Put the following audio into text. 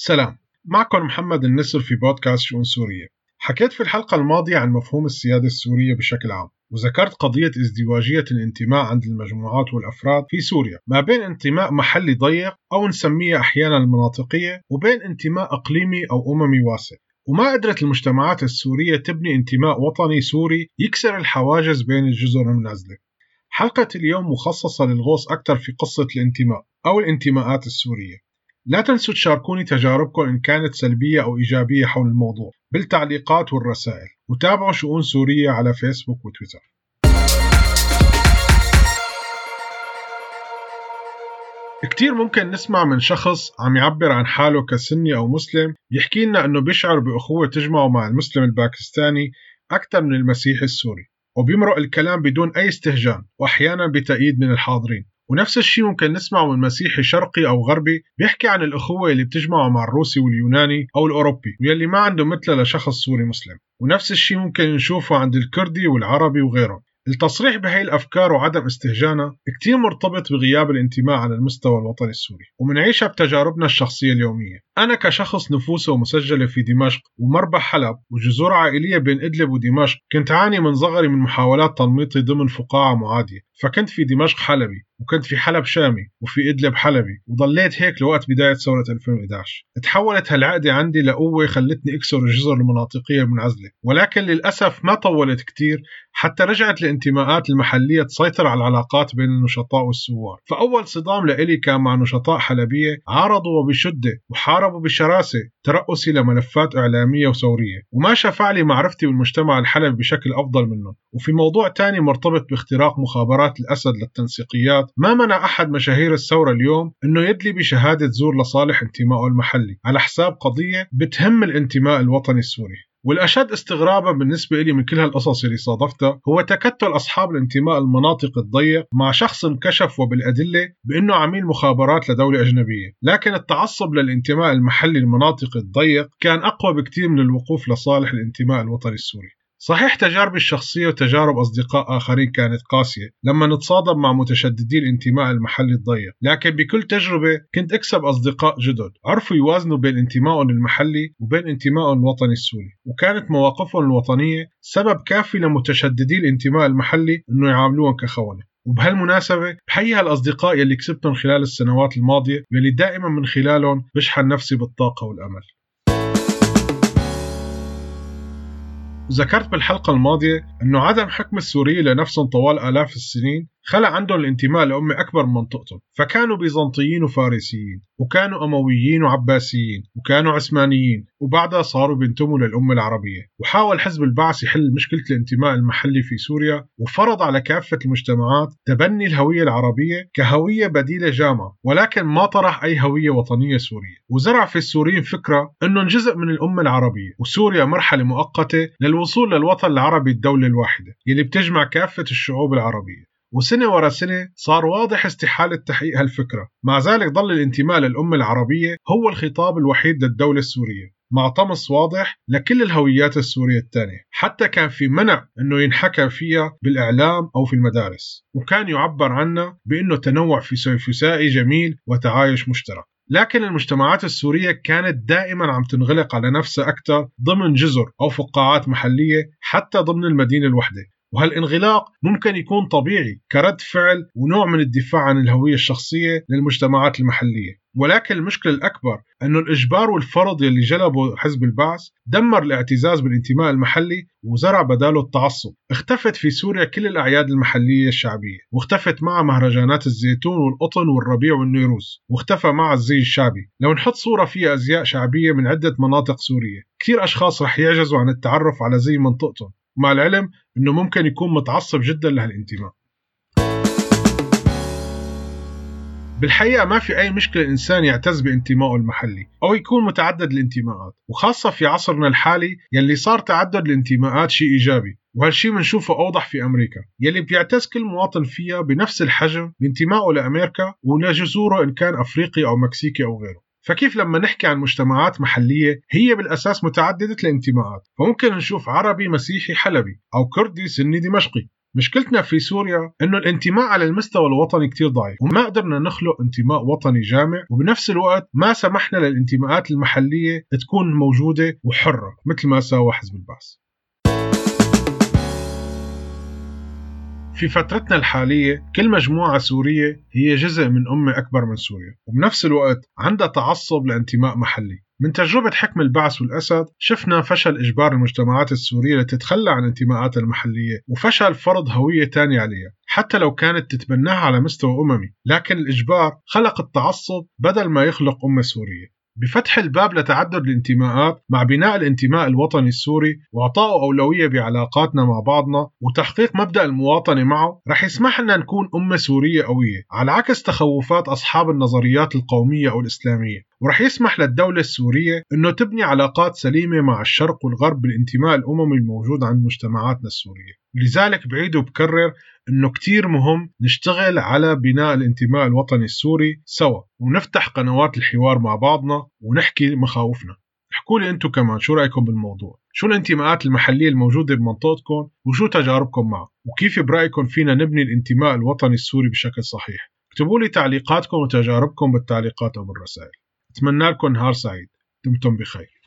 سلام. معكم محمد النسر في بودكاست شؤون سورية. حكيت في الحلقة الماضية عن مفهوم السيادة السورية بشكل عام وذكرت قضية ازدواجية الانتماء عند المجموعات والأفراد في سوريا. ما بين انتماء محلي ضيق أو نسميه أحيانا المناطقية وبين انتماء إقليمي أو أممي واسع. وما قدرت المجتمعات السورية تبني انتماء وطني سوري يكسر الحواجز بين الجزر المنعزلة حلقة اليوم مخصصة للغوص أكثر في قصة الانتماء أو الانتماءات السورية. لا تنسوا تشاركوني تجاربكم إن كانت سلبية أو إيجابية حول الموضوع بالتعليقات والرسائل. وتابعوا شؤون سورية على فيسبوك وتويتر. كتير ممكن نسمع من شخص عم يعبر عن حاله كسني أو مسلم يحكي لنا أنه بيشعر بأخوة تجمعه مع المسلم الباكستاني أكثر من المسيحي السوري. وبيمرق الكلام بدون أي استهجان وأحيانا بتأييد من الحاضرين. ونفس الشيء ممكن نسمعه من مسيحي شرقي أو غربي بيحكي عن الأخوة اللي بتجمعه مع الروسي واليوناني أو الأوروبي واللي ما عنده مثله لشخص سوري مسلم. ونفس الشيء ممكن نشوفه عند الكردي والعربي وغيرهم. التصريح بهي الأفكار وعدم استهجانها كتير مرتبط بغياب الانتماء على المستوى الوطني السوري ومنعيشها بتجاربنا الشخصية اليومية. أنا كشخص نفوسه مسجلة في دمشق ومربح حلب وجذور عائلية بين إدلب ودمشق كنت عاني من صغري من محاولات تنميطي ضمن فقاعة معادية فكنت في دمشق حلبي. وكنت في حلب شامي وفي إدلب حلبي وضليت هيك لوقت بداية ثورة 2011 تحولت هالعقدة عندي لقوة خلتني أكسر الجزر المناطقية المنعزلة. ولكن للأسف ما طولت كتير حتى رجعت الانتماءات المحلية تسيطر على العلاقات بين النشطاء والثوار فأول صدام لإلي كان مع نشطاء حلبية عارضوا وبشدة وحاربوا بشراسة ترأسي لملفات إعلامية وثورية. وما شفع لي معرفتي بالمجتمع الحلبي بشكل أفضل منهم. وفي موضوع تاني مرتبط باختراق مخابرات الأسد للتنسيقيات ما منع أحد مشاهير الثورة اليوم أنه يدلي بشهادة زور لصالح انتمائه المحلي على حساب قضية بتهم الانتماء الوطني السوري. والأشد استغرابا بالنسبة لي من كل هالقصص اللي صادفتها هو تكتل أصحاب الانتماء المناطق الضيق مع شخص انكشف وبالأدلة بأنه عميل مخابرات لدولة أجنبية. لكن التعصب للانتماء المحلي المناطق الضيق كان أقوى بكثير من الوقوف لصالح الانتماء الوطني السوري. صحيح تجاربي الشخصية وتجارب أصدقاء آخرين كانت قاسية لما نتصادم مع متشددي الانتماء المحلي الضيق. لكن بكل تجربة كنت أكسب أصدقاء جدد. عرفوا يوازنوا بين انتمائهم المحلي وبين انتمائهم الوطني السوري. وكانت مواقفهم الوطنية سبب كافي لمتشددي الانتماء المحلي أنه يعاملوهم كخونة. وبهالمناسبة بحيي هالأصدقاء يلي كسبتهم خلال السنوات الماضية يلي دائما من خلالهم بشحن نفسي بالطاقة والأمل. ذكرت بالحلقة الماضية أنه عدم حكم السوريين لنفسهم طوال آلاف السنين خلق عندهم الانتماء لأمة أكبر من منطقتهم فكانوا بيزنطيين وفارسيين وكانوا أمويين وعباسيين وكانوا عثمانيين وبعدها صاروا بينتموا للأمة العربية. وحاول حزب البعث يحل مشكلة الانتماء المحلي في سوريا وفرض على كافة المجتمعات تبني الهوية العربية كهوية بديلة جامعة ولكن ما طرح أي هوية وطنية سورية. وزرع في السوريين فكرة أنهم جزء من الأمة العربية وسوريا مرحلة مؤقتة للوصول للوطن العربي الدولة الواحدة يلي بتجمع كافة الشعوب العربية. وسنة ورا سنة صار واضح استحالة تحقيق هالفكرة. مع ذلك ظل الانتماء للأمة العربية هو الخطاب الوحيد للدولة السورية مع طمس واضح لكل الهويات السورية الثانية. حتى كان في منع أنه ينحكى فيها بالإعلام أو في المدارس وكان يعبر عنها بأنه تنوع فسيفسائي جميل وتعايش مشترك. لكن المجتمعات السورية كانت دائما عم تنغلق على نفسها أكثر ضمن جزر أو فقاعات محلية حتى ضمن المدينة الوحدة. وهالانغلاق ممكن يكون طبيعي كرد فعل ونوع من الدفاع عن الهوية الشخصية للمجتمعات المحلية. ولكن المشكلة الأكبر أنه الإجبار والفرض يلي جلبه حزب البعث دمر الاعتزاز بالانتماء المحلي وزرع بداله التعصب. اختفت في سوريا كل الأعياد المحلية الشعبية واختفت مع مهرجانات الزيتون والقطن والربيع والنيروز واختفى مع الزي الشعبي. لو نحط صورة فيها أزياء شعبية من عدة مناطق سورية كثير أشخاص رح يعجزوا عن التعرف على زي منطقتهم. مع العلم إنه ممكن يكون متعصب جدا لهالانتماء. بالحقيقة ما في أي مشكلة الإنسان يعتز بانتمائه المحلي أو يكون متعدد الانتماءات وخاصة في عصرنا الحالي يلي صار تعدد الانتماءات شيء إيجابي وهالشي بنشوفه أوضح في أمريكا يلي بيعتز كل مواطن فيها بنفس الحجم بانتمائه لأمريكا ولجذوره إن كان أفريقي أو مكسيكي أو غيره. فكيف لما نحكي عن مجتمعات محلية هي بالأساس متعددة الانتماءات؟ فممكن نشوف عربي مسيحي حلبي أو كردي سني دمشقي. مشكلتنا في سوريا إنه الانتماء على المستوى الوطني كتير ضعيف وما قدرنا نخلق انتماء وطني جامع وبنفس الوقت ما سمحنا للانتماءات المحلية تكون موجودة وحرة مثل ما سوى حزب البعث. في فترتنا الحالية كل مجموعة سورية هي جزء من أمة أكبر من سوريا. وبنفس الوقت عندها تعصب لانتماء محلي. من تجربة حكم البعث والأسد شفنا فشل إجبار المجتمعات السورية لتتخلى عن انتماءاتها المحلية وفشل فرض هوية تانية عليها حتى لو كانت تتبناها على مستوى أممي. لكن الإجبار خلق التعصب بدل ما يخلق أمة سورية. بفتح الباب لتعدد الانتماءات مع بناء الانتماء الوطني السوري وإعطائه أولوية بعلاقاتنا مع بعضنا وتحقيق مبدأ المواطنة معه رح يسمح لنا نكون أمة سورية قوية على عكس تخوفات أصحاب النظريات القومية أو الإسلامية. ورح يسمح للدولة السورية أنه تبني علاقات سليمة مع الشرق والغرب بالانتماء الأممي الموجود عند مجتمعاتنا السورية. لذلك بعيد وبكرر إنه كتير مهم نشتغل على بناء الانتماء الوطني السوري سوا ونفتح قنوات الحوار مع بعضنا ونحكي مخاوفنا. احكوا لي أنتم كمان شو رأيكم بالموضوع؟ شو الانتماءات المحلية الموجودة بمنطقتكم وشو تجاربكم معه وكيف برأيكم فينا نبني الانتماء الوطني السوري بشكل صحيح؟ اكتبوا لي تعليقاتكم وتجاربكم بالتعليقات أو بالرسائل. أتمنى لكم نهار سعيد. دمتم بخير.